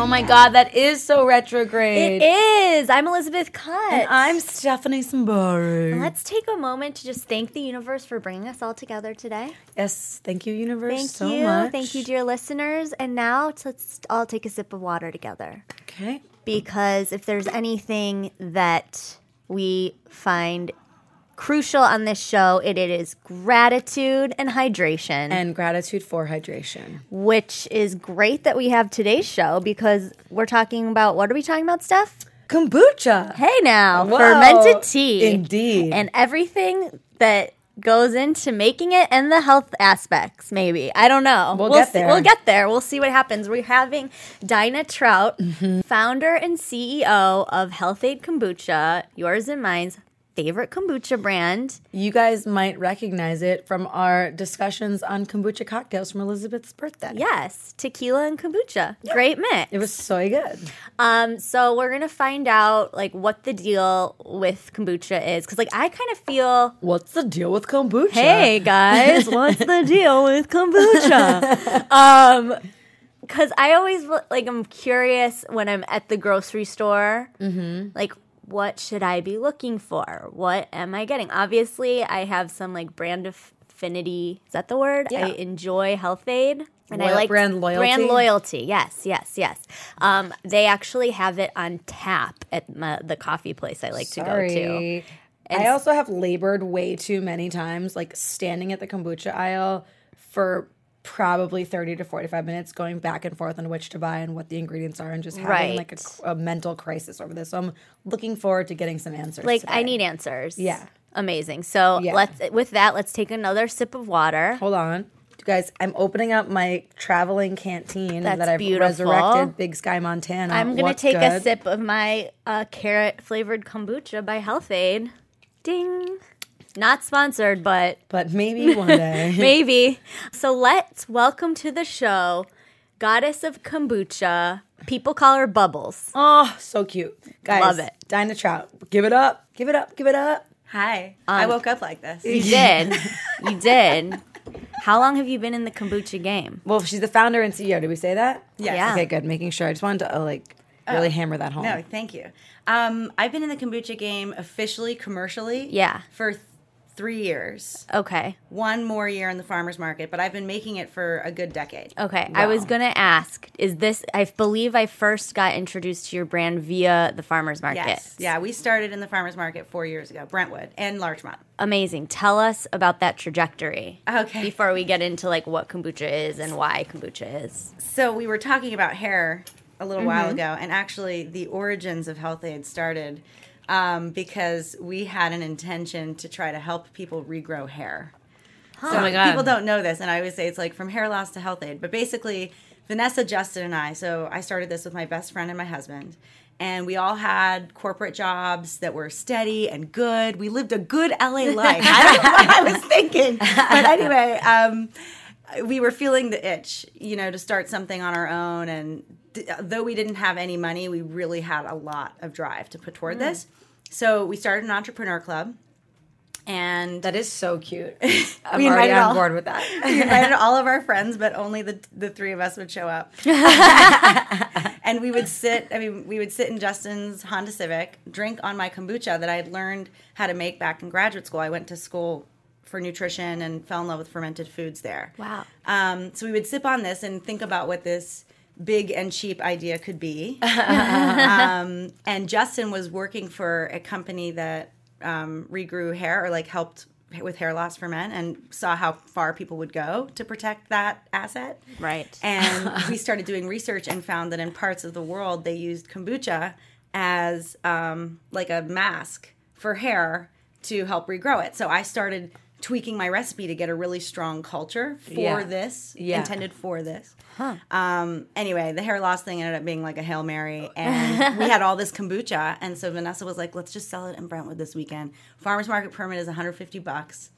Oh my god, that is so retrograde. It is. I'm Elizabeth Cutt. And I'm Stephanie Sambari. Let's take a moment to just thank the universe for bringing us all together today. Yes, thank you, universe, Thank so you. much. Thank you, dear listeners. And now let's all take a sip of water together. Okay. Because if there's anything that we find crucial on this show, it, it is gratitude and hydration. And gratitude for hydration. which is great that we have today's show because we're talking about what are we talking about, Steph? Kombucha. Hey now, Whoa. fermented tea. Indeed. And everything that goes into making it and the health aspects, maybe. I don't know. We'll get see- there. We'll get there. We'll see what happens. We're having Daina Trout, Mm-hmm. founder and CEO of Health-Ade Kombucha, yours and mine's favorite kombucha brand. You guys might recognize it from our discussions on kombucha cocktails from Elizabeth's birthday. Yes, tequila and kombucha. Great mix. It was so good. Um, so we're gonna find out like what the deal with kombucha is, because like I kind of feel, What's the deal with kombucha? hey guys, what's the deal with kombucha? um, because I always like I'm curious when I'm at the grocery store, like what should I be looking for? What am I getting? Obviously, I have some like brand affinity. Is that the word? Yeah. I enjoy Health-Ade. And I like brand loyalty? Brand loyalty, yes, yes, yes. Um, they actually have it on tap at my, the coffee place I like to go to. Sorry. I also have labored way too many times, like standing at the kombucha aisle for probably 30 to 45 minutes going back and forth on which to buy and what the ingredients are and just having like a, a mental crisis over this. So I'm looking forward to getting some answers. Like today. I need answers. Yeah. Amazing. So Yeah. let's with that, let's take another sip of water. Hold on. You guys, I'm opening up my traveling canteen That's that I've beautiful. resurrected Big Sky Montana. I'm gonna What's take a sip of my uh, carrot flavored kombucha by Health-Ade. Ding. Not sponsored, but But maybe one day. maybe. So let's welcome to the show, Goddess of Kombucha. People call her Bubbles. oh, so cute. Guys, Love it. Daina Trout. Give it up. Give it up. Give it up. Hi. I woke up like this. You did. you did. How long have you been in the kombucha game? Well, she's the founder and CEO. Did we say that? Yes. Yeah. Okay, good. Making sure. I just wanted to uh, like really hammer that home. No, thank you. Um, I've been in the kombucha game officially, commercially, Yeah. for th- three years. Okay. One more year in the farmers market, but I've been making it for a good decade. Okay. I was going to ask is this, I believe I first got introduced to your brand via the farmer's market. Yes. Yeah, we started in the farmers market four years ago, Brentwood and Larchmont. Amazing. Tell us about that trajectory. Okay. Before we get into like what kombucha is and why kombucha is. So we were talking about hair a little while mm-hmm. ago, and actually the origins of Health-Ade started um, because we had an intention to try to help people regrow hair. So Oh my God. people don't know this, and I always say it's like from hair loss to Health-Ade. But basically, Vanessa, Justin, and I. So I started this with my best friend and my husband, and we all had corporate jobs that were steady and good. We lived a good LA life. I don't know what I was thinking, but anyway, um, we were feeling the itch, you know, to start something on our own. And d- though we didn't have any money, we really had a lot of drive to put toward mm. this. So we started an entrepreneur club. And That is so cute. I'm We already invited on all- board with that. we invited all of our friends, but only the the three of us would show up. and we would sit. I mean, we would sit in Justin's Honda Civic, drink on my kombucha that I had learned how to make back in graduate school. I went to school for nutrition and fell in love with fermented foods there. Wow. Um, so we would sip on this and think about what this big and cheap idea could be. um, and Justin was working for a company that um, regrew hair or like helped with hair loss for men and saw how far people would go to protect that asset. Right. And we started doing research and found that in parts of the world they used kombucha as um, like a mask for hair to help regrow it. So I started tweaking my recipe to get a really strong culture for Yeah. this, Yeah. intended for this. Um, anyway, the hair loss thing ended up being like a Hail Mary. And we had all this kombucha. And so Vanessa was like, let's just sell it in Brentwood this weekend. Farmer's market permit is 150 bucks.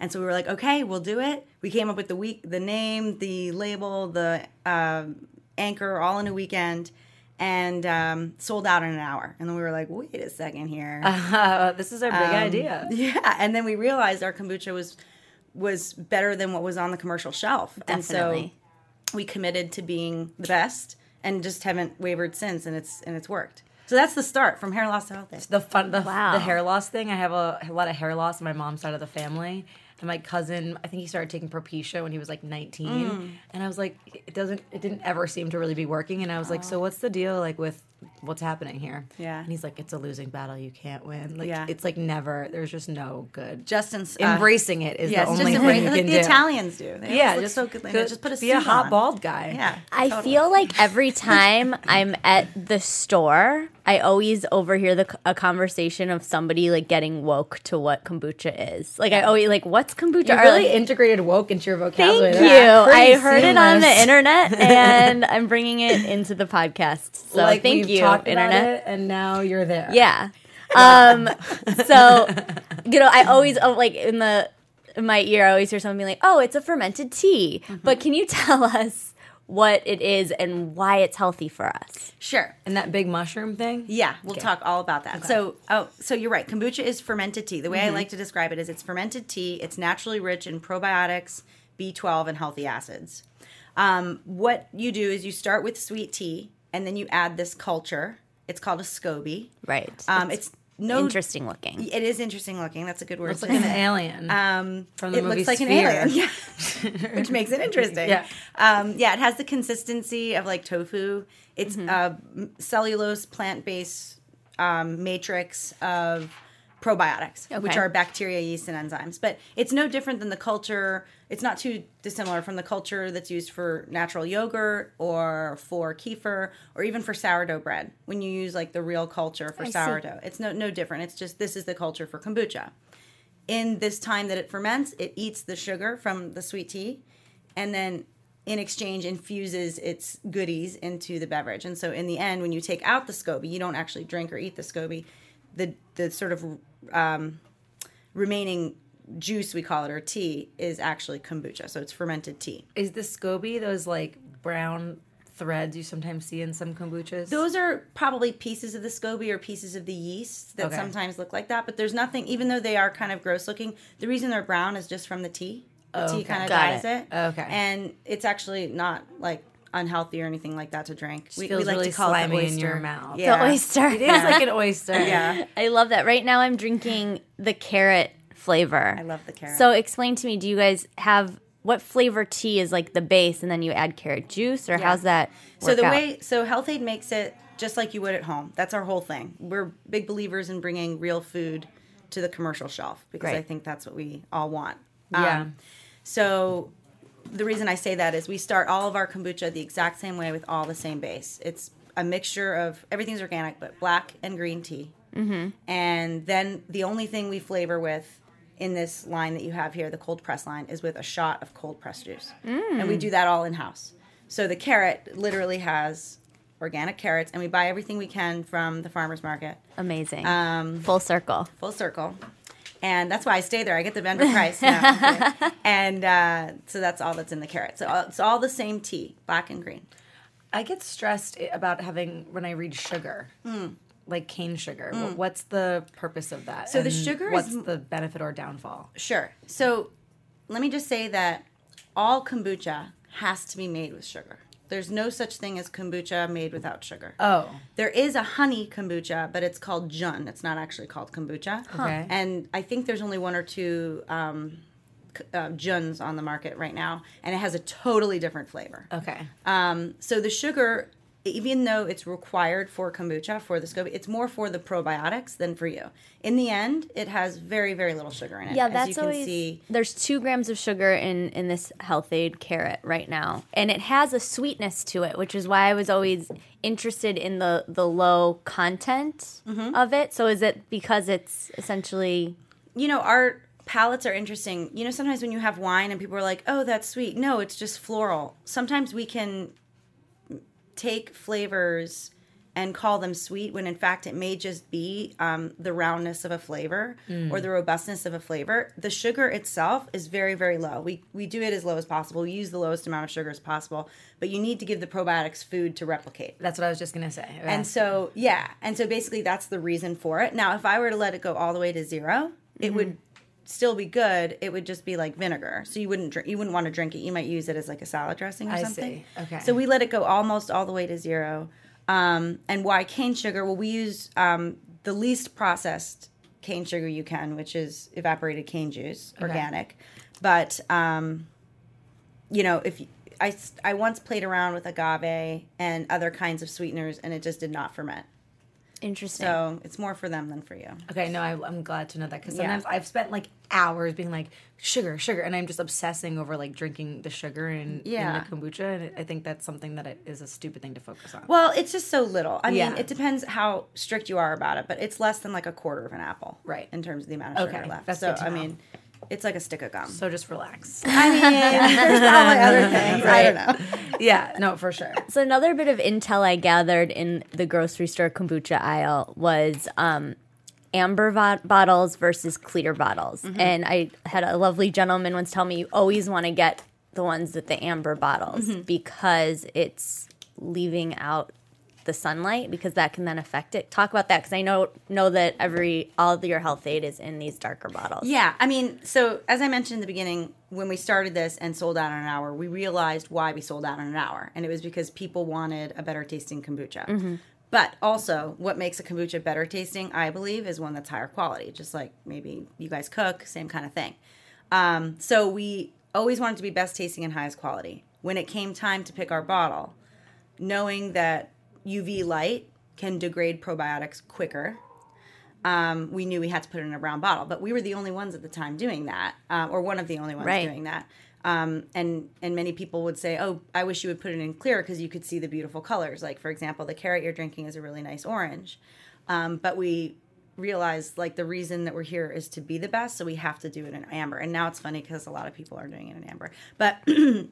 And so we were like, okay, we'll do it. We came up with the week, the name, the label, the um anchor, all in a weekend, and um, sold out in an hour. And then we were like, wait a second here. Uh, this is our big idea. Yeah, and then we realized our kombucha was was better than what was on the commercial shelf, and so we committed to being the best and just haven't wavered since, and it's and it's worked. So that's the start from hair loss to healthy. The fun, the, Wow. the hair loss thing. I have a, a lot of hair loss on my mom's side of the family. And my cousin, I think he started taking Propecia when he was like 19. Mm. And I was like, it doesn't, it didn't ever seem to really be working. And I was like, so what's the deal like with what's happening here? Yeah. And he's like, it's a losing battle. You can't win. Like, Yeah. it's like never, there's just no good. Justin's uh, Embracing it is Yeah, the it's only just thing embrace, you like can the do. Italians do. They yeah, always just so good. Like, go- just put a be a hot on. bald guy. Yeah, I totally. feel like every time I'm at the store, I always overhear the a conversation of somebody like getting woke to what kombucha is. Like I always like, what's kombucha? You really like, integrated woke into your vocabulary. Thank you. I heard it on the internet, and I'm bringing it into the podcast. So like thank we've you, talked about internet. it, and now you're there. Yeah. Um, so, you know, I always, oh, like, in the, in my ear, I always hear someone being like, oh, it's a fermented tea. Mm-hmm. But can you tell us what it is and why it's healthy for us? Sure. And that big mushroom thing. Yeah, we'll talk all about that. So, oh, so you're right. Kombucha is fermented tea. The way Mm-hmm. I like to describe it is it's fermented tea. It's naturally rich in probiotics, B12, and healthy acids. Um, what you do is you start with sweet tea, and then you add this culture. It's called a SCOBY. Right. Um, it's, no interesting looking. It is interesting looking. That's a good word. Looks like an alien. Um, From the it movie looks like Sphere. an alien, yeah, which makes it interesting. Yeah. um, yeah. It has the consistency of like tofu. It's Mm-hmm. uh, cellulose plant based um, matrix of probiotics, which are bacteria, yeast, and enzymes. But it's no different than the culture. It's not too dissimilar from the culture that's used for natural yogurt or for kefir or even for sourdough bread. When you use like the real culture for I see. sourdough, it's no no different. It's just this is the culture for kombucha in this time that it ferments, it eats the sugar from the sweet tea and then in exchange infuses its goodies into the beverage. And so in the end, when you take out the SCOBY, you don't actually drink or eat the SCOBY. The the sort of um, remaining juice we call it or tea is actually kombucha. So it's fermented tea. Is the SCOBY those like brown threads you sometimes see in some kombuchas? Those are probably pieces of the SCOBY or pieces of the yeast that Okay. sometimes look like that. But there's nothing, even though they are kind of gross looking, the reason they're brown is just from the tea. The tea kind of Got dyes it. it. Okay. And it's actually not like unhealthy or anything like that to drink. We, feels we like really to call it the in your oyster. mouth. Yeah. The oyster. it is like an oyster. Yeah. I love that. Right now, I'm drinking the carrot flavor. I love the carrot. So, explain to me do you guys have what flavor tea is like the base and then you add carrot juice, or how's that? So the out? way so Health-Ade makes it just like you would at home. That's our whole thing. We're big believers in bringing real food to the commercial shelf because I think that's what we all want. Yeah. Um, so the reason I say that is we start all of our kombucha the exact same way with all the same base. It's a mixture of everything's organic, but black and green tea. Mm-hmm. And then the only thing we flavor with in this line that you have here, the cold press line, is with a shot of cold press juice. And we do that all in house. So the carrot literally has organic carrots, and we buy everything we can from the farmer's market, Amazing. Um, Full circle. full circle. And that's why I stay there. I get the vendor price. No, and uh, so that's all that's in the carrot. So uh, it's all the same tea, black and green. I get stressed about having when I read sugar, like cane sugar. Wh- What's the purpose of that? So the And sugar is What's m- the benefit or downfall? Sure. So let me just say that all kombucha has to be made with sugar. There's no such thing as kombucha made without sugar. Oh, There is a honey kombucha, but it's called Jun. It's not actually called kombucha. Okay. And I think there's only one or two um, uh, Juns on the market right now, and it has a totally different flavor. okay. Um, so the sugar, even though it's required for kombucha for the SCOBY, it's more for the probiotics than for you. In the end, it has very very little sugar in it. Yeah, as that's you can always. see. There's two grams of sugar in in this Health-Ade carrot right now, and it has a sweetness to it, which is why I was always interested in the the low content Mm-hmm. of it. So is it because it's essentially You know, our palates are interesting. You know, sometimes when you have wine and people are like, "Oh, that's sweet." No, it's just floral. Sometimes we can take flavors and call them sweet when in fact it may just be um, the roundness of a flavor or the robustness of a flavor. The sugar itself is very, very low. We, we do it as low as possible. We use the lowest amount of sugar as possible, but you need to give the probiotics food to replicate. That's what I was just gonna say. And so, yeah. And so basically, that's the reason for it. Now, if I were to let it go all the way to zero, it would still be good. It would just be like vinegar. So you wouldn't drink, you wouldn't want to drink it. You might use it as like a salad dressing or I something. see. Okay. So we let it go almost all the way to zero. Um, and why cane sugar? Well, we use um, the least processed cane sugar you can, which is evaporated cane juice, organic. But um, you know, if you, I I once played around with agave and other kinds of sweeteners, and it just did not ferment. Interesting. So it's more for them than for you. Okay, no, I, I'm glad to know that because Yeah. sometimes I've spent like hours being like sugar, sugar, and I'm just obsessing over like drinking the sugar and Yeah. the kombucha, and I think that's something that it is a stupid thing to focus on. Well, it's just so little. I mean, it depends how strict you are about it, but it's less than like a quarter of an apple, Right. In terms of the amount of Okay, sugar left. that's so I mean, it's like a stick of gum. so just relax. I mean, there's probably other things. I don't know. yeah, no, for sure. So another bit of intel I gathered in the grocery store kombucha aisle was um, amber vo- bottles versus clear bottles, and I had a lovely gentleman once tell me you always want to get the ones with the amber bottles because it's leaving out the sunlight because that can then affect it. Talk about that because I know know that every all of your Health-Ade is in these darker bottles. Yeah, I mean, so as I mentioned in the beginning, when we started this and sold out in an hour, we realized why we sold out in an hour, and it was because people wanted a better tasting kombucha. But also, what makes a kombucha better tasting, I believe, is one that's higher quality. Just like maybe you guys cook, same kind of thing. Um, so we always wanted to be best tasting and highest quality. When it came time to pick our bottle, knowing that UV light can degrade probiotics quicker, um, we knew we had to put it in a brown bottle. But we were the only ones at the time doing that, um, or one of the only ones Right. doing that. Um, and and many people would say, "Oh, I wish you would put it in clear because you could see the beautiful colors." Like for example, the carrot you're drinking is a really nice orange. Um, but we realized like the reason that we're here is to be the best, so we have to do it in amber. And now it's funny because a lot of people are doing it in amber, but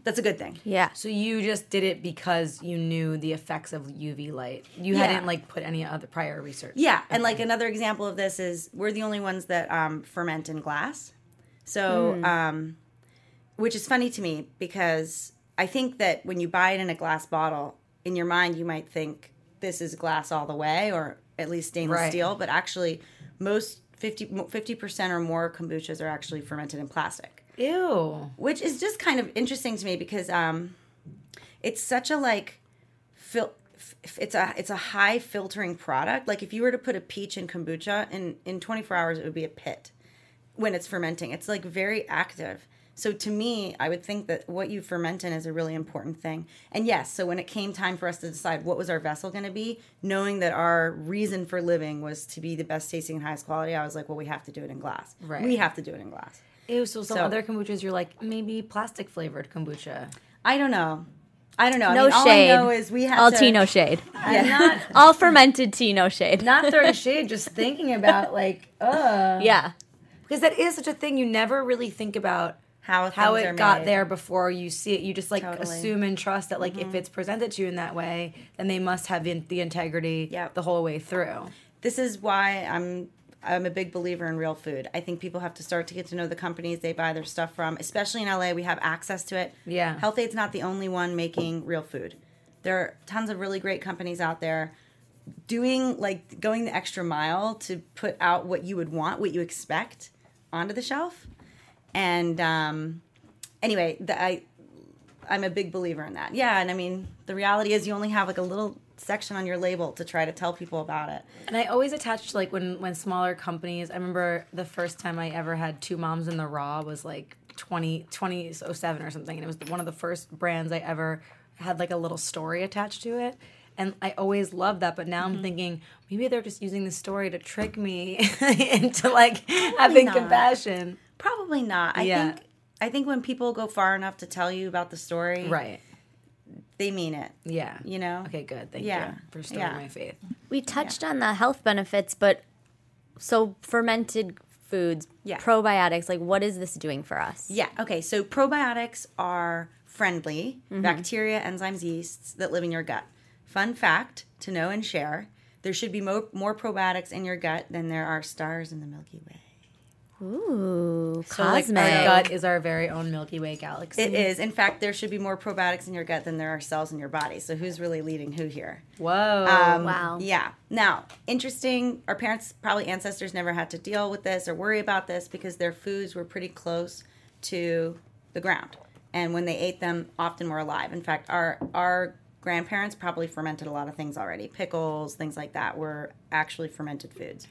that's a good thing. Yeah. So you just did it because you knew the effects of UV light. You Yeah. hadn't like put any other prior research. Yeah, and like another example of this is we're the only ones that um, ferment in glass. So, um, which is funny to me because I think that when you buy it in a glass bottle, in your mind you might think this is glass all the way, or at least stainless Right. steel. But actually, most 50 percent or more kombuchas are actually fermented in plastic Ew. which is just kind of interesting to me because um, it's such a like fil- f- it's a it's a high filtering product. Like if you were to put a peach in kombucha in in 24 hours, it would be a pit when it's fermenting. It's like very active. So to me, I would think that what you ferment in is a really important thing. And yes, so when it came time for us to decide what was our vessel going to be, knowing that our reason for living was to be the best tasting and highest quality, I was like, well, we have to do it in glass. Right. We have to do it in glass. Ew. So some So- other kombuchas, you're like maybe plastic flavored kombucha. I don't know. I don't know. No I mean, all shade. I know is we have All to, tea, no shade. I'm not All fermented tea, no shade. not throwing shade, just thinking about like, uh, yeah. because that is such a thing. You never really think about how how it got made. there before you see it. You just like Totally. Mm-hmm. assume and trust that like if it's presented to you in that way, then they must have in, the integrity Yep. the whole way through. This is why I'm I'm a big believer in real food. I think people have to start to get to know the companies they buy their stuff from. Especially in LA, we have access to it. Yeah. Health-Ade's not the only one making real food. There are tons of really great companies out there doing like going the extra mile to put out what you would want, what you expect onto the shelf. And um, anyway, the, I I'm a big believer in that. Yeah, and I mean the reality is you only have like a little section on your label to try to tell people about it. And I always attach to like when when smaller companies. I remember the first time I ever had two moms in the raw was like 20 2007 or something, and it was one of the first brands I ever had like a little story attached to it. And I always loved that, but now I'm thinking maybe they're just using the story to trick me into like having not. compassion. Probably not. I Yeah. think I think when people go far enough to tell you about the story, Right. they mean it. Yeah. You know? Okay, good. Thank Yeah. you for restoring Yeah. my faith. We touched on the health benefits, but so fermented foods, Yeah. probiotics, like what is this doing for us? Yeah. Okay. So probiotics are friendly Mm-hmm. bacteria, enzymes, yeasts that live in your gut. Fun fact to know and share: there should be mo- more probiotics in your gut than there are stars in the Milky Way. Ooh, So like our gut is our very own Milky Way galaxy. It is. In fact, there should be more probiotics in your gut than there are cells in your body. So who's really leading who here? Whoa. Um, Wow. Yeah. Now, interesting. Our parents, probably ancestors, never had to deal with this or worry about this because their foods were pretty close to the ground, and when they ate them, often were alive. In fact, our our grandparents probably fermented a lot of things already. Pickles, things like that, were actually fermented foods.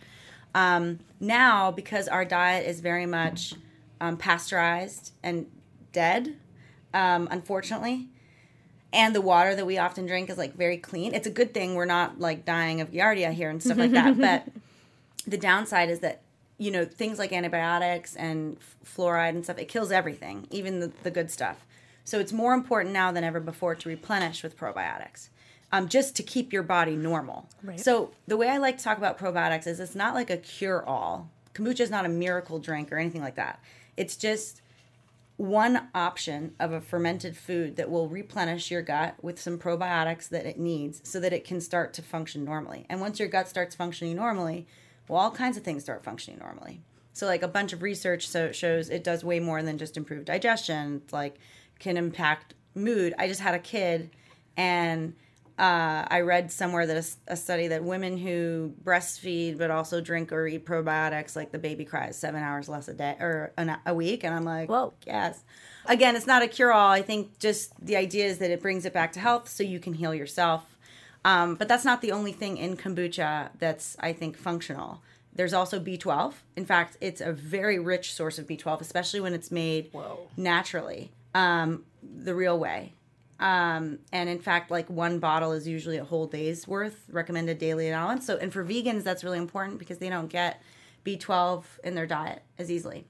Um, now, because our diet is very much um, pasteurized and dead, um, unfortunately, and the water that we often drink is like very clean. It's a good thing we're not like dying of giardia here and stuff like that. But the downside is that you know things like antibiotics and f- fluoride and stuff it kills everything, even the, the good stuff. So it's more important now than ever before to replenish with probiotics. Um, just to keep your body normal. Right. So the way I like to talk about probiotics is it's not like a cure all. Kombucha is not a miracle drink or anything like that. It's just one option of a fermented food that will replenish your gut with some probiotics that it needs so that it can start to function normally. And once your gut starts functioning normally, well, all kinds of things start functioning normally. So, like a bunch of research so it shows it does way more than just improve digestion. It's like can impact mood. I just had a kid, and uh, I read somewhere that a study that women who breastfeed but also drink or eat probiotics, like the baby cries seven hours less a day or an, a week, and I'm like, Whoa. yes. Again, it's not a cure all. I think just the idea is that it brings it back to health, so you can heal yourself. Um, but that's not the only thing in kombucha that's I think functional. There's also B12. In fact, it's a very rich source of B12, especially when it's made Whoa. naturally, um, the real way. Um, and in fact, like one bottle is usually a whole day's worth recommended daily allowance. So, and for vegans, that's really important because they don't get B12 in their diet as easily.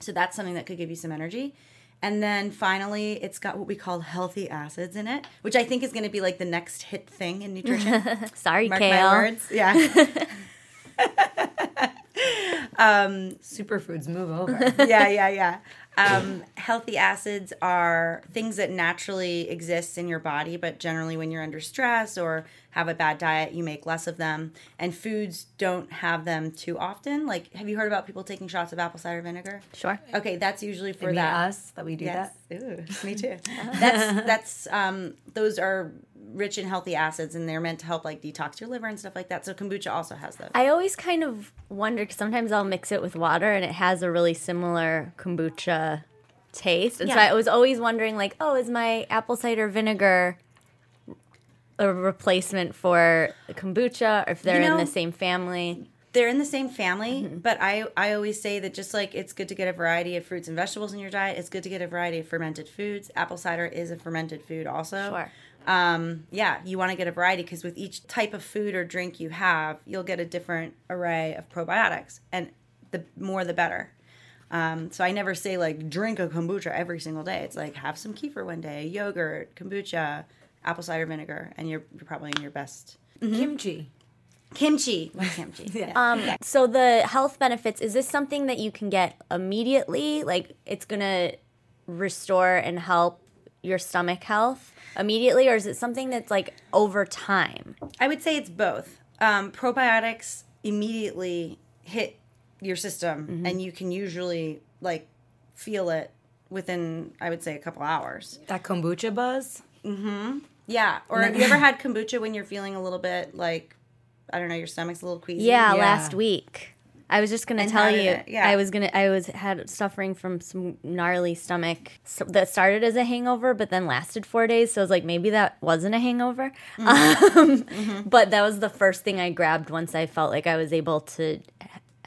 So that's something that could give you some energy. And then finally, it's got what we call healthy acids in it, which I think is going to be like the next hit thing in nutrition. Sorry, Mark Kale. my words. Yeah. Superfoods move over. yeah, yeah, yeah. Um, healthy acids are things that naturally exist in your body, but generally when you're under stress or have a bad diet, you make less of them. And foods don't have them too often. Like, have you heard about people taking shots of apple cider vinegar? Sure. Okay, that's usually for For that. us that we do Yes. that. Ooh, me too. that's that's um those are rich in healthy acids and they're meant to help like detox your liver and stuff like that. So kombucha also has those. I always kind of wonder because sometimes I'll mix it with water and it has a really similar kombucha taste. And so I was always wondering, like, oh, is my apple cider vinegar a replacement for kombucha or if they're You know- in the same family? they're in the same family, mm-hmm. but I I always say that just like it's good to get a variety of fruits and vegetables in your diet, it's good to get a variety of fermented foods. Apple cider is a fermented food also. Sure. Um, yeah, you want to get a variety because with each type of food or drink you have, you'll get a different array of probiotics, and the more the better. Um, so I never say like drink a kombucha every single day. It's like have some kefir one day, yogurt, kombucha, apple cider vinegar, and you're, you're probably in your best. Kimchi. Kimchi, like kimchi. yeah. Um, so the health benefits is this something that you can get immediately? Like it's gonna restore and help your stomach health immediately, or is it something that's like over time? I would say it's both. Um, probiotics immediately hit your system, and you can usually like feel it within, I would say, a couple hours. That kombucha buzz. Yeah. Or have you ever had kombucha when you're feeling a little bit like, I don't know, your stomach's a little queasy? Yeah, Yeah. last week. I was just gonna And tell you. it- yeah. I was gonna. I was had suffering from some gnarly stomach so, that started as a hangover, but then lasted four days. So I was like, maybe that wasn't a hangover. Mm-hmm. Um, But that was the first thing I grabbed once I felt like I was able to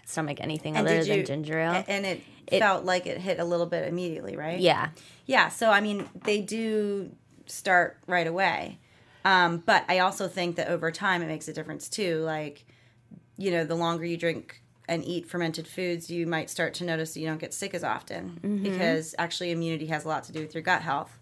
stomach anything And other did than you- ginger ale. And it, felt like it hit a little bit immediately, right? yeah, Yeah, so I mean, they do start right away. Um, but I also think that over time it makes a difference too. Like, you know, the longer you drink and eat fermented foods, you might start to notice that you don't get sick as often because actually immunity has a lot to do with your gut health.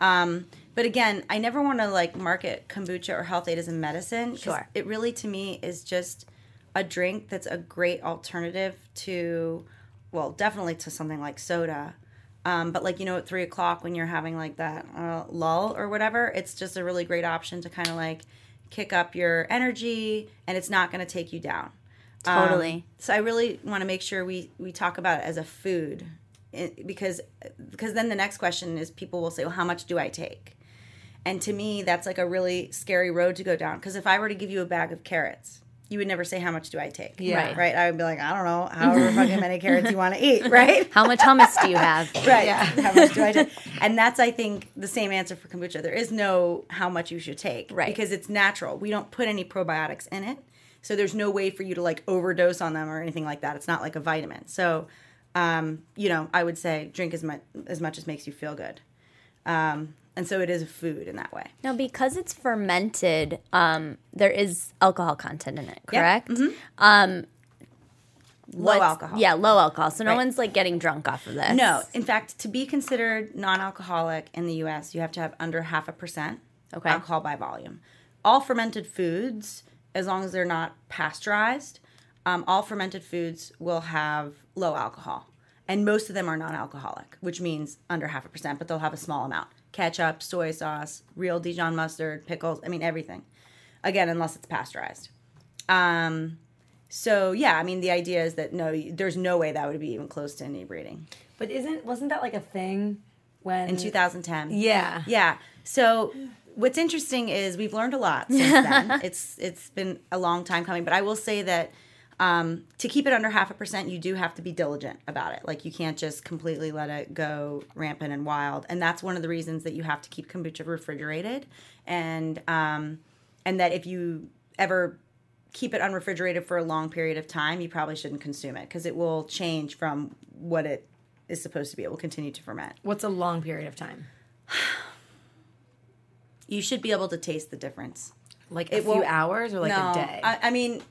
Um, but again, I never want to like market kombucha or Health-Ade as a medicine. Sure. It really, to me, is just a drink that's a great alternative to, well, definitely to something like soda. Um, but like you know, at three o'clock when you're having like that uh, lull or whatever, it's just a really great option to kind of like kick up your energy, and it's not going to take you down. Totally. Um, so I really want to make sure we we talk about it as a food, it, because because then the next question is people will say, well, how much do I take? And to me, that's like a really scary road to go down. Because if I were to give you a bag of carrots, you would never say how much do I take. Yeah. Right. Right. I would be like, I don't know, however fucking many carrots you want to eat. Right. How much hummus do you have? Right. How much do I take? And that's, I think, the same answer for kombucha. There is no how much you should take. Right. Because it's natural. We don't put any probiotics in it. So there's no way for you to like overdose on them or anything like that. It's not like a vitamin. So, um, you know, I would say drink as much as much as makes you feel good. Um, and so it is a food in that way. Now, because it's fermented, um, there is alcohol content in it, Yep. correct? Low alcohol. Yeah, low alcohol. So no Right. one's like getting drunk off of this. No, in fact, to be considered non-alcoholic in the U.S., you have to have under half a percent Okay. alcohol by volume. All fermented foods, as long as they're not pasteurized, um, all fermented foods will have low alcohol, and most of them are non-alcoholic, which means under half a percent, but they'll have a small amount. Ketchup, soy sauce, real Dijon mustard, pickles. I mean everything. Again, unless it's pasteurized. Um, so yeah, I mean the idea is that no, there's no way that would be even close to inebriating. But isn't wasn't that like a thing when in 2010. Yeah. Yeah. So what's interesting is we've learned a lot since then. it's it's been a long time coming, but I will say that um, to keep it under half a percent, you do have to be diligent about it. Like you can't just completely let it go rampant and wild, and that's one of the reasons that you have to keep kombucha refrigerated, and um, and that if you ever keep it unrefrigerated for a long period of time, you probably shouldn't consume it because it will change from what it is supposed to be. It will continue to ferment. What's a long period of time? You should be able to taste the difference. Like a It few hours or like no, a day? I, I mean,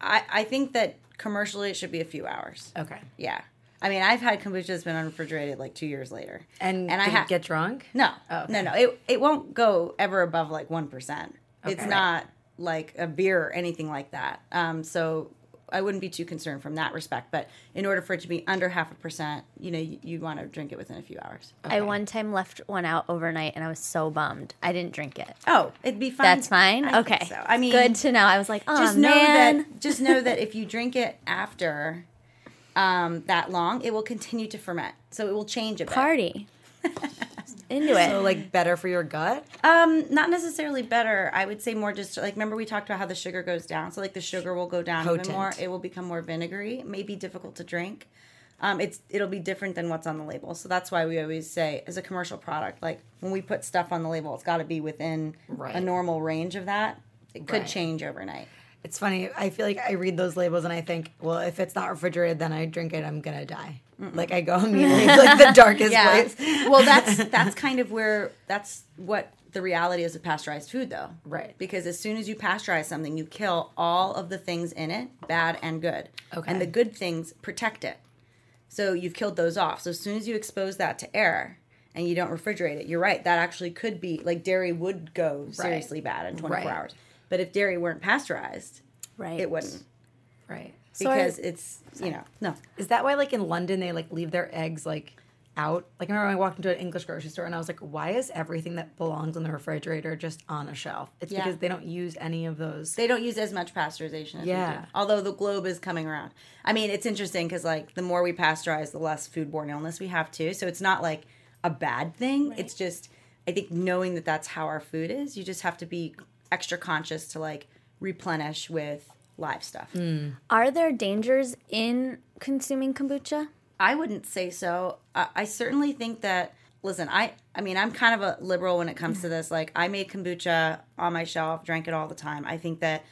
I, I think that commercially it should be a few hours. okay. Yeah. I mean, I've had kombucha that's been unrefrigerated like two years later. And, and I ha- get drunk? no, Oh, okay. no, no. It it won't go ever above like one percent. It's Okay. not like a beer or anything like that. Um, so I wouldn't be too concerned from that respect. But in order for it to be under half a percent, you know, you, you want to drink it within a few hours. I one time left one out overnight and I was so bummed. I didn't drink it. Oh, it'd be fine. That's fine. I okay. so. I mean, good to know. I was like, oh just know man. that just know that if you drink it after um, that long, it will continue to ferment. So it will change a bit. Party. Into it. So like better for your gut? Um, not necessarily better. I would say more just like remember we talked about how the sugar goes down. So like the sugar will go down Potent. even more. It will become more vinegary. It may be difficult to drink. Um, it's it'll be different than what's on the label. So that's why we always say as a commercial product, like when we put stuff on the label, it's got to be within Right. a normal range of that. It could Right. change overnight. It's funny. I feel like I read those labels and I think, well, if it's not refrigerated, then I drink it, I'm gonna die. Like I go immediately to like the darkest place. well, that's that's kind of where that's what the reality is of pasteurized food, though. Right. Because as soon as you pasteurize something, you kill all of the things in it, bad and good. Okay. And the good things protect it. So you've killed those off. So as soon as you expose that to air and you don't refrigerate it, you're right. That actually could be like dairy would go seriously bad in 24 Right. hours. But if dairy weren't pasteurized, right. it wouldn't Right. So are- because it's you know no Is that why like in London they like leave their eggs like out? Like I remember when I walked into an English grocery store and I was like, why is everything that belongs in the refrigerator just on a shelf? It's Yeah. because they don't use any of those. they don't use as much pasteurization as we Yeah. do. Although the globe is coming around. I mean, it's interesting because like the more we pasteurize, the less foodborne illness we have too. So it's not like a bad thing. It's just I think knowing that that's how our food is, you just have to be extra conscious to like replenish with live stuff. Mm. Are there dangers in consuming kombucha? I wouldn't say so. I, I certainly think that. Listen, I I mean I'm kind of a liberal when it comes to this. Like I made kombucha on my shelf, drank it all the time. I think that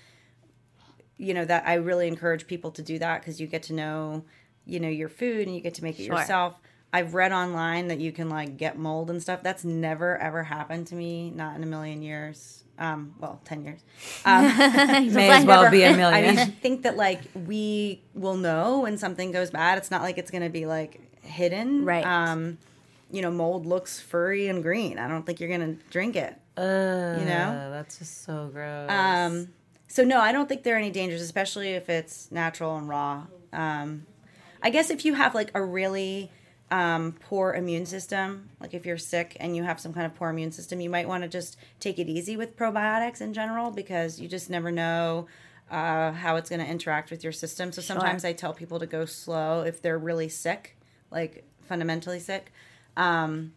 you know that I really encourage people to do that because you get to know you know your food and you get to make it Sure. yourself. I've read online that you can like get mold and stuff. That's never ever happened to me, not in a million years. Um, well, ten years. May as well be a million. mean, I think that like we will know when something goes bad. It's not like it's going to be like hidden. Right. Um, you know, mold looks furry and green. I don't think you're going to drink it. you know? that's just so gross. Um, so no, I don't think there are any dangers, especially if it's natural and raw. Um, I guess if you have like a really um, poor immune system, like if you're sick and you have some kind of poor immune system, you might want to just take it easy with probiotics in general because you just never know. uh, how it's going to interact with your system. So sometimes I tell people to go slow if they're really sick, like fundamentally sick. Um,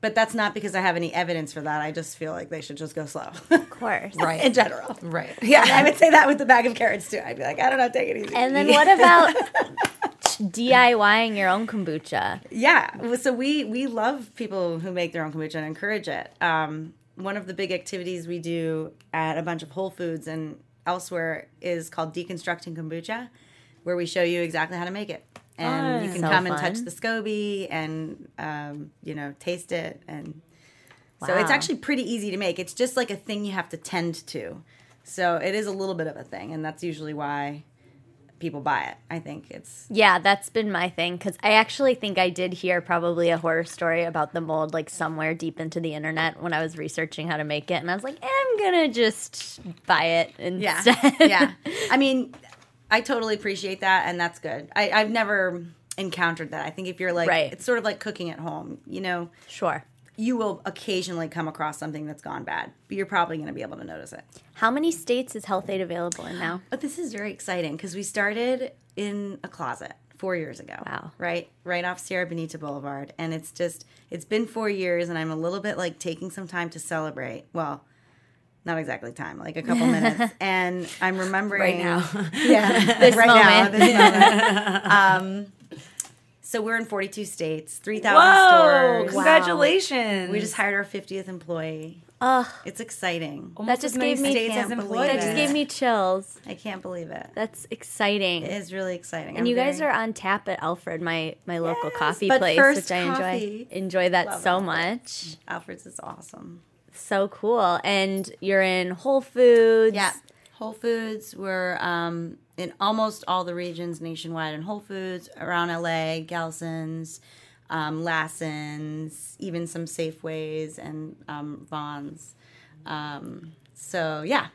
but that's not because I have any evidence for that. I just feel like they should just go slow. Of course. Right. In general. Right. Yeah, I would say that with the bag of carrots too. I'd be like, I don't know, take it easy. And then what about DIYing your own kombucha? Yeah. So we we love people who make their own kombucha and encourage it. Um, one of the big activities we do at a bunch of Whole Foods and elsewhere is called deconstructing kombucha, where we show you exactly how to make it, and you can So come and touch the SCOBY and um, you know taste it, and so it's actually pretty easy to make. It's just like a thing you have to tend to. So it is a little bit of a thing, and that's usually why people buy it. I think it's Yeah, that's been my thing because I actually think I did hear probably a horror story about the mold like somewhere deep into the internet when I was researching how to make it, and I was like, I'm gonna just buy it Yeah. instead. yeah. I mean, I totally appreciate that, and that's good. I, I've never encountered that. I think if you're like, Right. it's sort of like cooking at home, you know, sure. You will occasionally come across something that's gone bad, but you're probably going to be able to notice it. How many states is Health-Ade available in now? But this is very exciting because we started in a closet four years ago. Wow. Right? Right off Sierra Bonita Boulevard. And it's just, it's been four years, and I'm a little bit like taking some time to celebrate. Well, not exactly time, like a couple minutes. And I'm remembering Right now. Yeah, This right moment. now, this moment. um, so we're in 42 states, 3,000 Whoa! stores. Congratulations. We just hired our 50th employee. Ugh, It's exciting. Almost that just as gave me states as as employees. employees. that just gave me chills. I can't believe it. That's exciting. It is really exciting. And I'm you guys very- are on tap at Alfred, my my local Yes, coffee but place, First which I enjoy. Coffee. Enjoy that Love so Alfred. much. Alfred's is awesome. So cool. And you're in Whole Foods. Yeah. Whole Foods. We're um, in almost all the regions nationwide in Whole Foods, around LA, Gelson's, um, Lassen's, even some Safeways and um, Vons. Um, so, yeah.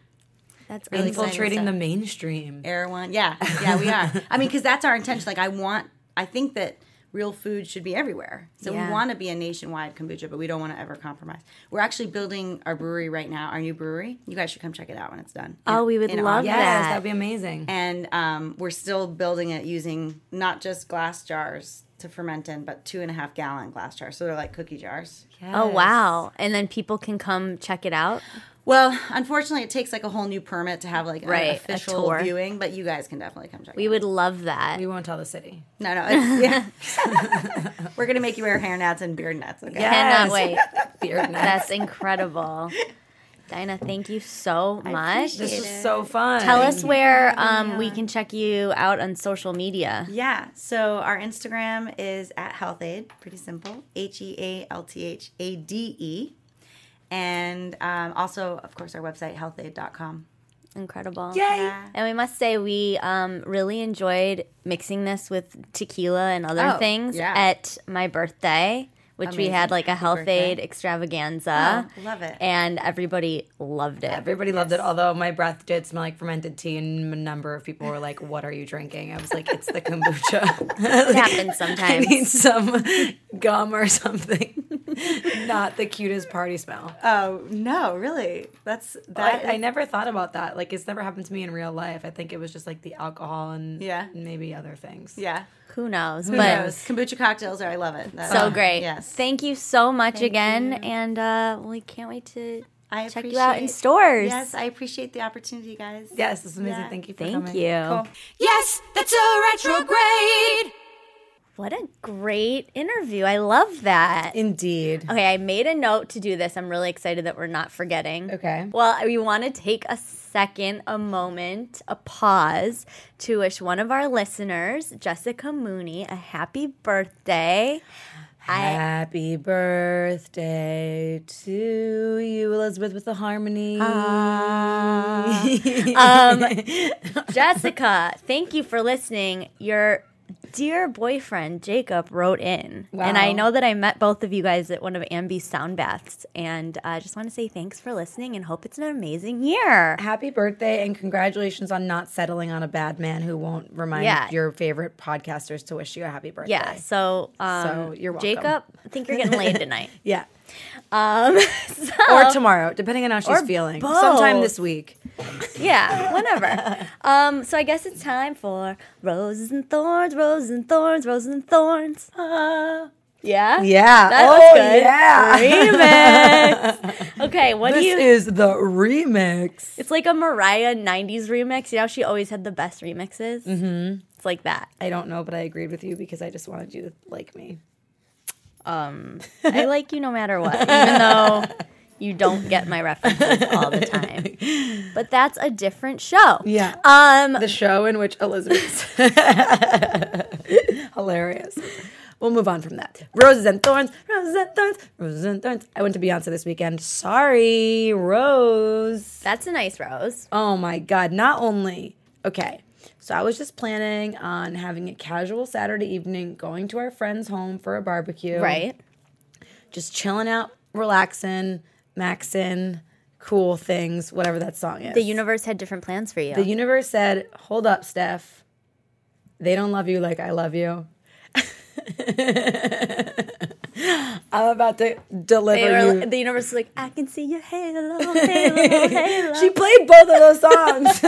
That's Really really infiltrating the mainstream. Erewhon. Yeah, yeah, we are. I mean, because that's our intention. Like, I want, I think that real food should be everywhere. So Yeah. we want to be a nationwide kombucha, but we don't want to ever compromise. We're actually building our brewery right now, our new brewery. You guys should come check it out when it's done. Oh, we would love August. Yes, that. that'd be amazing. And um, we're still building it using not just glass jars to ferment in, but two and a half gallon glass jars. So they're like cookie jars. Oh wow! And then people can come check it out. Well, unfortunately, it takes like a whole new permit to have like an Right, a official tour. viewing, but you guys can definitely come check We it out. would love that. We won't tell the city. No, no, it's, yeah. We're gonna make you wear hair nets and beard nets. Okay. Cannot wait. Beard nuts. That's incredible. Daina, thank you so much. This appreciate was so fun. Tell us where um, we can check you out on social media. Yeah. So our Instagram is at Health-Ade. Pretty simple. H e a l t h a d e, and um, also, of course, our website healthaid.com. Incredible. Yay! Yeah. And we must say we um, really enjoyed mixing this with tequila and other Oh, things yeah. at my birthday, which we had like a health birthday. aid extravaganza. Oh, love it. And everybody loved it. Everybody loved it, although my breath did smell like fermented tea, and a number of people were like, "What are you drinking?" I was like, "It's the kombucha." it happens I sometimes. need some gum or something. Not the cutest party smell. Oh no, really? That's that. I, I never thought about that. Like, it's never happened to me in real life. I think it was just like the alcohol and Yeah. maybe other things. yeah. Who knows? Who but knows? Kombucha cocktails are. I love it. That- so great. Yes. Thank you so much Thank again. you. And uh, we can't wait to I check you out in stores. Yes, I appreciate the opportunity, guys. Yes, this is amazing. Yeah. Thank you for Thank coming. you. Cool. Yes, that's a retrograde. What a great interview. I love that. Indeed. Okay, I made a note to do this. I'm really excited that we're not forgetting. Okay. Well, we want to take a second, a moment, a pause to wish one of our listeners, Jessica Mooney, a happy birthday. I, Happy birthday to you, Elizabeth, with the harmony. um, Jessica, thank you for listening. Your dear boyfriend Jacob wrote in, and I know that I met both of you guys at one of Ambi's sound baths, and I just want to say thanks for listening and hope it's an amazing year. Happy birthday and congratulations on not settling on a bad man who won't remind Yeah. your favorite podcasters to wish you a happy birthday. Yeah, so um, So, you're welcome. Jacob, I think you're getting laid tonight. Yeah. Um, so, or tomorrow, depending on how she's feeling. both. Sometime this week. yeah, whenever. um, so I guess it's time for roses and thorns, roses and thorns, roses and thorns. Ah. yeah. Yeah. That oh, was good. yeah. Remix. okay, what this do you? is the remix. it's like a Mariah '90s remix. You know, she always had the best remixes. Mm-hmm. It's like that. I don't know, but I agreed with you because I just wanted you to like me. Um, I like you no matter what, even though you don't get my references all the time. But that's a different show. Yeah. Um, The show in which Elizabeth's hilarious. We'll move on from that. Roses and thorns, roses and thorns, roses and thorns. I went to Beyonce this weekend. Sorry, Rose. that's a nice rose. Oh my God. Not only, okay, so I was just planning on having a casual Saturday evening, going to our friend's home for a barbecue. Right. Just chilling out, relaxing, maxing, cool things, whatever that song is. The universe had different plans for you. The universe said, hold up, Steph. They don't love you like I love you. I'm about to deliver were, you. the universe was like, I can see your halo, halo, halo. She played both of those songs.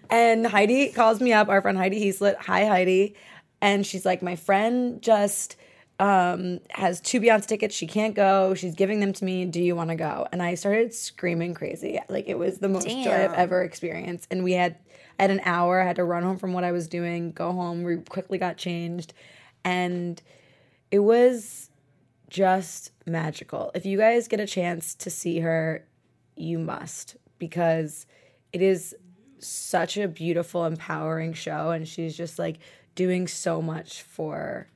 and Heidi calls me up, our friend Heidi Heaslett. Hi, Heidi. And she's like, My friend just um, has two Beyonce tickets. She can't go. She's giving them to me. Do you want to go? And I started screaming crazy. Like it was the most joy I've ever experienced. And we had, at an hour. I had to run home from what I was doing, go home. We quickly got changed. And it was just magical. If you guys get a chance to see her, you must because it is such a beautiful, empowering show. And she's just like doing so much for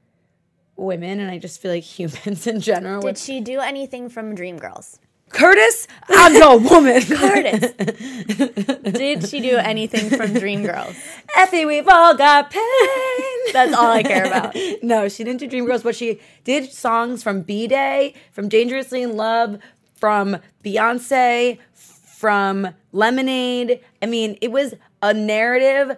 women. And I just feel like humans in general. Did she do anything from Dreamgirls? Curtis, I'm no woman. Curtis. Did she do anything from Dreamgirls? Effie, we've all got pain. That's all I care about. no, she didn't do Dreamgirls, but she did songs from B Day, from Dangerously in Love, from Beyonce, from Lemonade. I mean, it was a narrative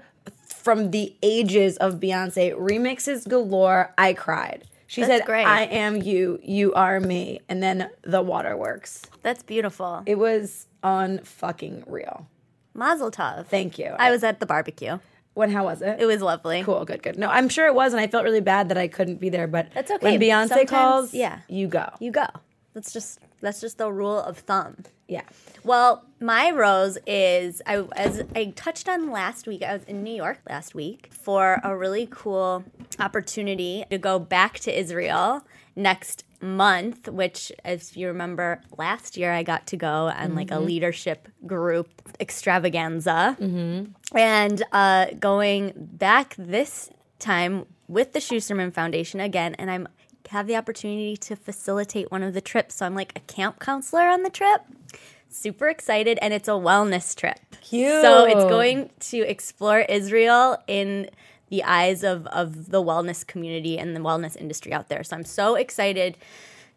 from the ages of Beyonce. Remixes galore. I cried. She That's said, great. I am you, you are me. And then the waterworks. That's beautiful. It was on fucking real. Mazel tov. Thank you. I was at the barbecue. when how was it? It was lovely. Cool, good, good. No, I'm sure it was, and I felt really bad that I couldn't be there. But That's okay. When Beyonce Sometimes- calls, yeah. you go. You go. That's just that's just the rule of thumb. Yeah. Well, my rose is I as I touched on last week. I was in New York last week for a really cool opportunity to go back to Israel next month, which as you remember last year I got to go on like a leadership group extravaganza. And uh, going back this time with the Schusterman Foundation again, and I'm have the opportunity to facilitate one of the trips. So I'm like a camp counselor on the trip. Super excited, and it's a wellness trip. Cute. So it's going to explore Israel in the eyes of, of the wellness community and the wellness industry out there. So I'm so excited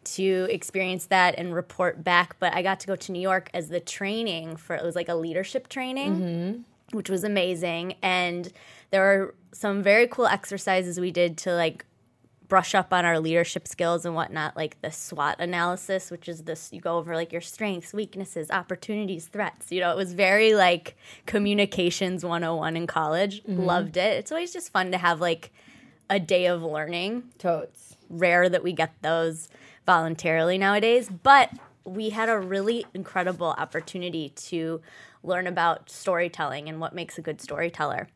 to experience that and report back. But I got to go to New York as the training for it was like a leadership training, mm-hmm. which was amazing. And there were some very cool exercises we did to like brush up on our leadership skills and whatnot, like the SWOT analysis, which is this you go over like your strengths, weaknesses, opportunities, threats. You know, it was very like communications 101 in college. Loved it. It's always just fun to have like a day of learning. Totes. Rare that we get those voluntarily nowadays, but we had a really incredible opportunity to learn about storytelling and what makes a good storyteller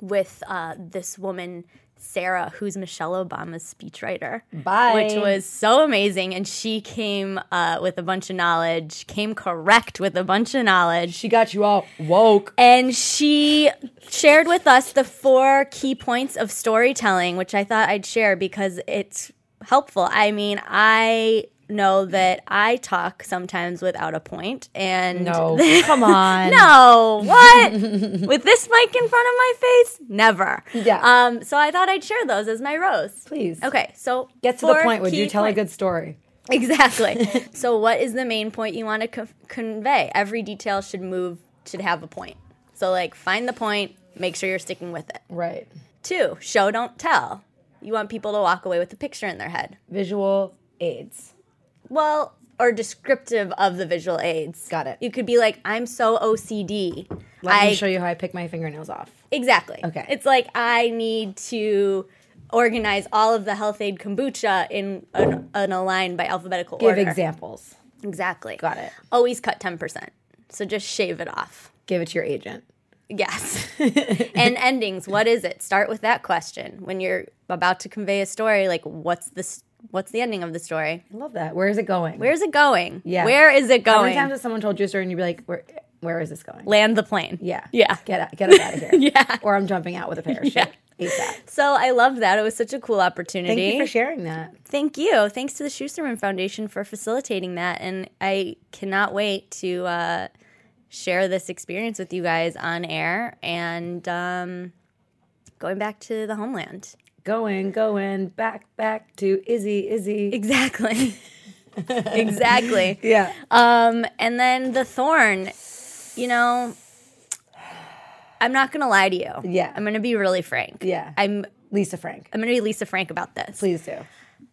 with uh, this woman Sarah, who's Michelle Obama's speechwriter. Bye. Which was so amazing. And she came uh, with a bunch of knowledge, came correct with a bunch of knowledge. She got you all woke. And she shared with us the four key points of storytelling, which I thought I'd share because it's helpful. I mean, I know that I talk sometimes without a point and No, come on. no, what? With this mic in front of my face? Never. Yeah. Um, so I thought I'd share those as my rose. Please. Okay, so Get to the point. Would you tell a good story? Exactly. so, what is the main point you want to co- convey? Every detail should move, should have a point. So, like, find the point, make sure you're sticking with it. Right. Two, show, don't tell. You want people to walk away with a picture in their head. Visual aids. Well, or descriptive of the visual aids. Got it. You could be like, I'm so OCD. Let I me show you how I pick my fingernails off. exactly. Okay. It's like I need to organize all of the Health-Ade kombucha in an, an aligned by alphabetical Give order. examples. Exactly. Got it. Always cut ten percent. So just shave it off. Give it to your agent. Yes. and endings, what is it? Start with that question. When you're about to convey a story, like what's this what's the ending of the story? I love that. Where is it going? Where's it going? Yeah. Where is it How going? many times has someone told you a story and you'd be like, where, where is this going? Land the plane. Yeah. Yeah. Get out, get us out of here. Yeah. Or I'm jumping out with a parachute. Yeah. ASAP. So I love that. It was such a cool opportunity. Thank you for sharing that. Thank you. Thanks to the Schusterman Foundation for facilitating that. And I cannot wait to uh, share this experience with you guys on air and um, going back to the homeland. Going, going, back, back to Izzy, Izzy. Exactly. exactly. Yeah. Um, and then the thorn, you know, I'm not gonna lie to you. Yeah. I'm gonna be really frank. Yeah. I'm Lisa Frank. I'm gonna be Lisa Frank about this. Please do.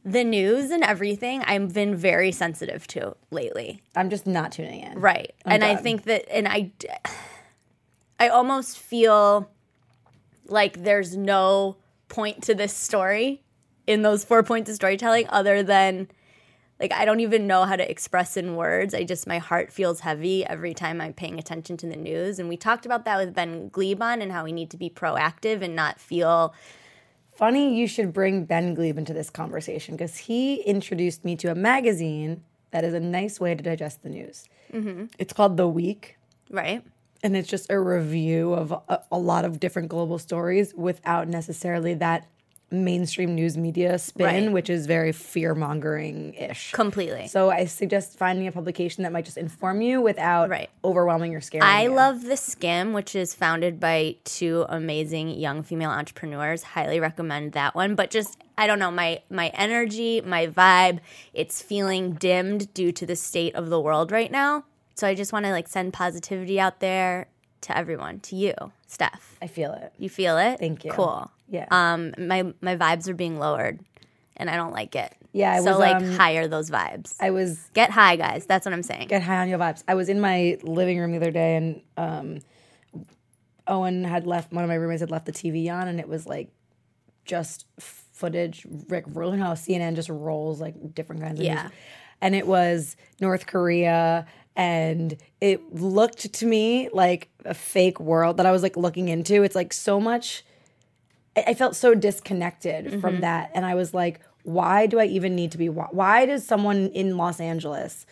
The news and everything I've been very sensitive to lately. I'm just not tuning in. Right. I'm and I think that and I I almost feel like there's no point to this story in those four points of storytelling other than like I don't even know how to express in words. I just my heart feels heavy every time I'm paying attention to the news. And we talked about that with Ben Gleib and how we need to be proactive and not feel Funny you should bring Ben Gleib into this conversation because he introduced me to a magazine that is a nice way to digest the news. Mm-hmm. It's called The Week. right. And it's just a review of a, a lot of different global stories without necessarily that mainstream news media spin, Right. which is very fear mongering ish. Completely. So I suggest finding a publication that might just inform you without Right. overwhelming or scaring I you. love The Skimm, which is founded by two amazing young female entrepreneurs. Highly recommend that one. But just I don't know, my my energy, my vibe, it's feeling dimmed due to the state of the world right now. So I just want to like send positivity out there to everyone, to you, Steph. I feel it. You feel it? Thank you. Cool. Yeah. Um my my vibes are being lowered and I don't like it. Yeah, I so was, like um, higher those vibes. I was Get high, guys. That's what I'm saying. get high on your vibes. I was in my living room the other day and um, Owen had left one of my roommates had left the TV on and it was like just footage Rick you know how CNN just rolls like different kinds of Yeah. And it was North Korea and it looked to me like a fake world that I was like looking into. It's like so much I felt so disconnected Mm-hmm. from that. And I was like, why do I even need to be? Why, why does someone in Los Angeles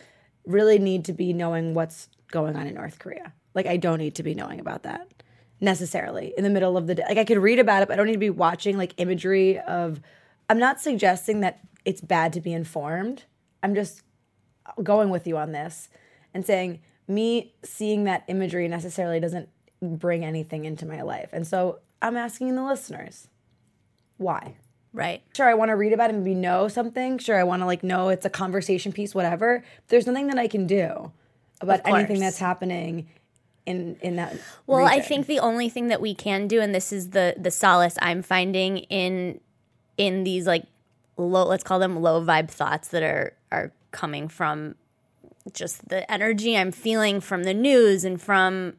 really need to be knowing what's going on in North Korea? Like, I don't need to be knowing about that necessarily in the middle of the day. Like, I could read about it, but I don't need to be watching like imagery of. I'm not suggesting that it's bad to be informed. I'm just going with you on this and saying me seeing that imagery necessarily doesn't bring anything into my life. And so I'm asking the listeners, why? Right. Sure, I want to read about it and maybe know something. Sure, I want to like know it's a conversation piece, whatever. There's nothing that I can do about anything that's happening in in that. Well, I think the only thing that we can do, and this is the the solace I'm finding in in these like low, let's call them low vibe thoughts that are are coming from just the energy I'm feeling from the news and from.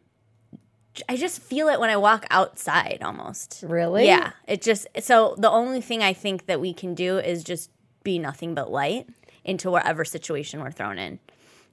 I just feel it when I walk outside almost. Really? Yeah. It just so the only thing I think that we can do is just be nothing but light into whatever situation we're thrown in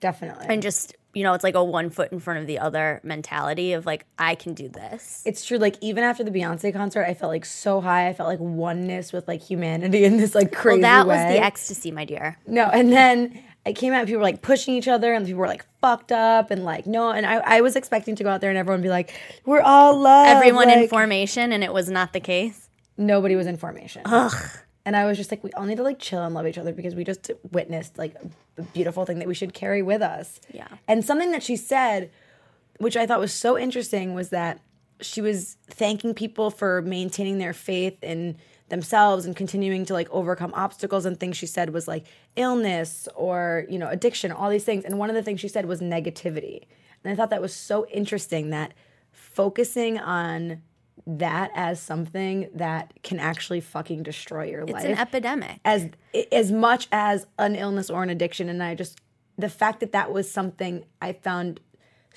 definitely. and just you know it's like a one foot in front of the other mentality of like i can do this it's true. Like even after the Beyonce concert, I felt like so high. I felt like oneness with like humanity in this like well crazy that way. was the ecstasy my dear No, and then I came out and people were like pushing each other and people were like fucked up and like no and I, I was expecting to go out there and everyone be like, We're all love. everyone in formation and it was not the case nobody was in formation. Ugh. And I was just like, we all need to like chill and love each other because we just witnessed like a beautiful thing that we should carry with us. Yeah. And something that she said, which I thought was so interesting, was that she was thanking people for maintaining their faith in themselves and continuing to like overcome obstacles. And things she said was like illness or you know addiction all these things. And one of the things she said was negativity. And i thought that was so interesting that focusing on that as something that can actually fucking destroy your It's life It's an epidemic. as as much as an illness or an addiction. And i just the fact that that was something i found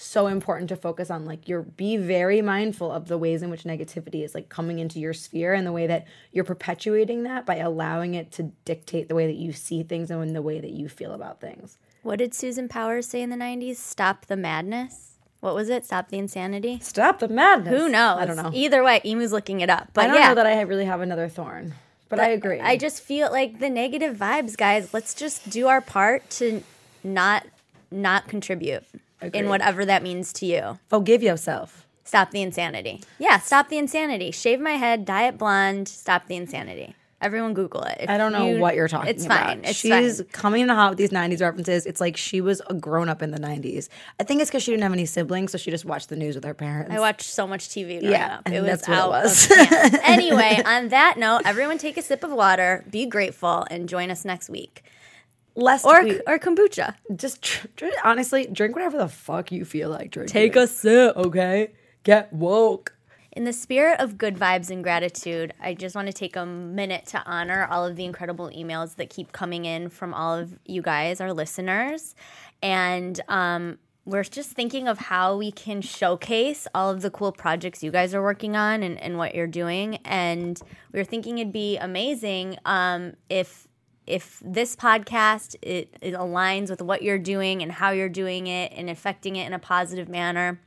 so important to focus on like you're be very mindful of the ways in which negativity is like coming into your sphere and the way that you're perpetuating that by allowing it to dictate the way that you see things and the way that you feel about things What did Susan Powter say in the 90s? Stop the madness? What was it? Stop the insanity? stop the madness Who knows? i don't know Either way, Emu's looking it up. But i don't yeah, know that i really have another thorn but i agree I just feel like the negative vibes, guys. Let's just do our part to not not contribute Agreed. in whatever that means to you. forgive yourself Stop the insanity. Yeah, stop the insanity. Shave my head, dye it blonde. Stop the insanity. Everyone Google it. If I don't know you- what you're talking about. it's about. fine. It's She's fine. coming in hot with these 90s references. It's like she was a grown up in the 90s. I think it's because she didn't have any siblings, so she just watched the news with her parents. I watched so much TV growing Yeah, up. and It was that's what it out was. of. Anyway, on that note, everyone take a sip of water, be grateful, and join us next week. Less Or we- or kombucha. just tr- dr- honestly drink whatever the fuck you feel like drinking. Take a sip, okay? Get woke. In the spirit of good vibes and gratitude, I just want to take a minute to honor all of the incredible emails that keep coming in from all of you guys, our listeners. And um, we're just thinking of how we can showcase all of the cool projects you guys are working on and, and what you're doing. And we were thinking it'd be amazing um, if if this podcast it, it aligns with what you're doing and how you're doing it and affecting it in a positive manner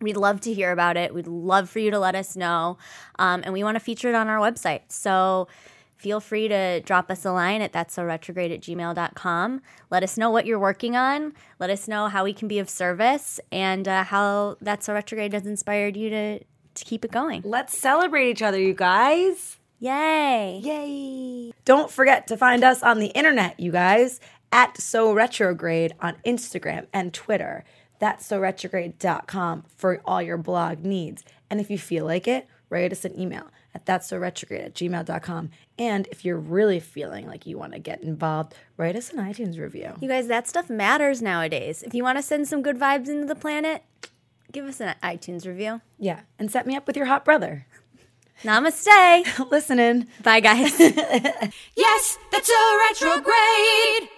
We'd love to hear about it. We'd love for you to let us know. Um, and we want to feature it on our website. So feel free to drop us a line at that's so retrograde at gmail.com. Let us know what you're working on. Let us know how we can be of service and uh, how that's so retrograde has inspired you to, to keep it going. Let's celebrate each other, you guys. Yay. Yay. Don't forget to find us on the internet, you guys, at So Retrograde on Instagram and Twitter. That's so retrograde.com for all your blog needs. And if you feel like it, write us an email at that's so retrograde at gmail.com. And if you're really feeling like you want to get involved, write us an iTunes review. You guys, that stuff matters nowadays. If you want to send some good vibes into the planet, give us an iTunes review. Yeah. And set me up with your hot brother. Namaste. Listening. Bye, guys. Yes, that's a retrograde.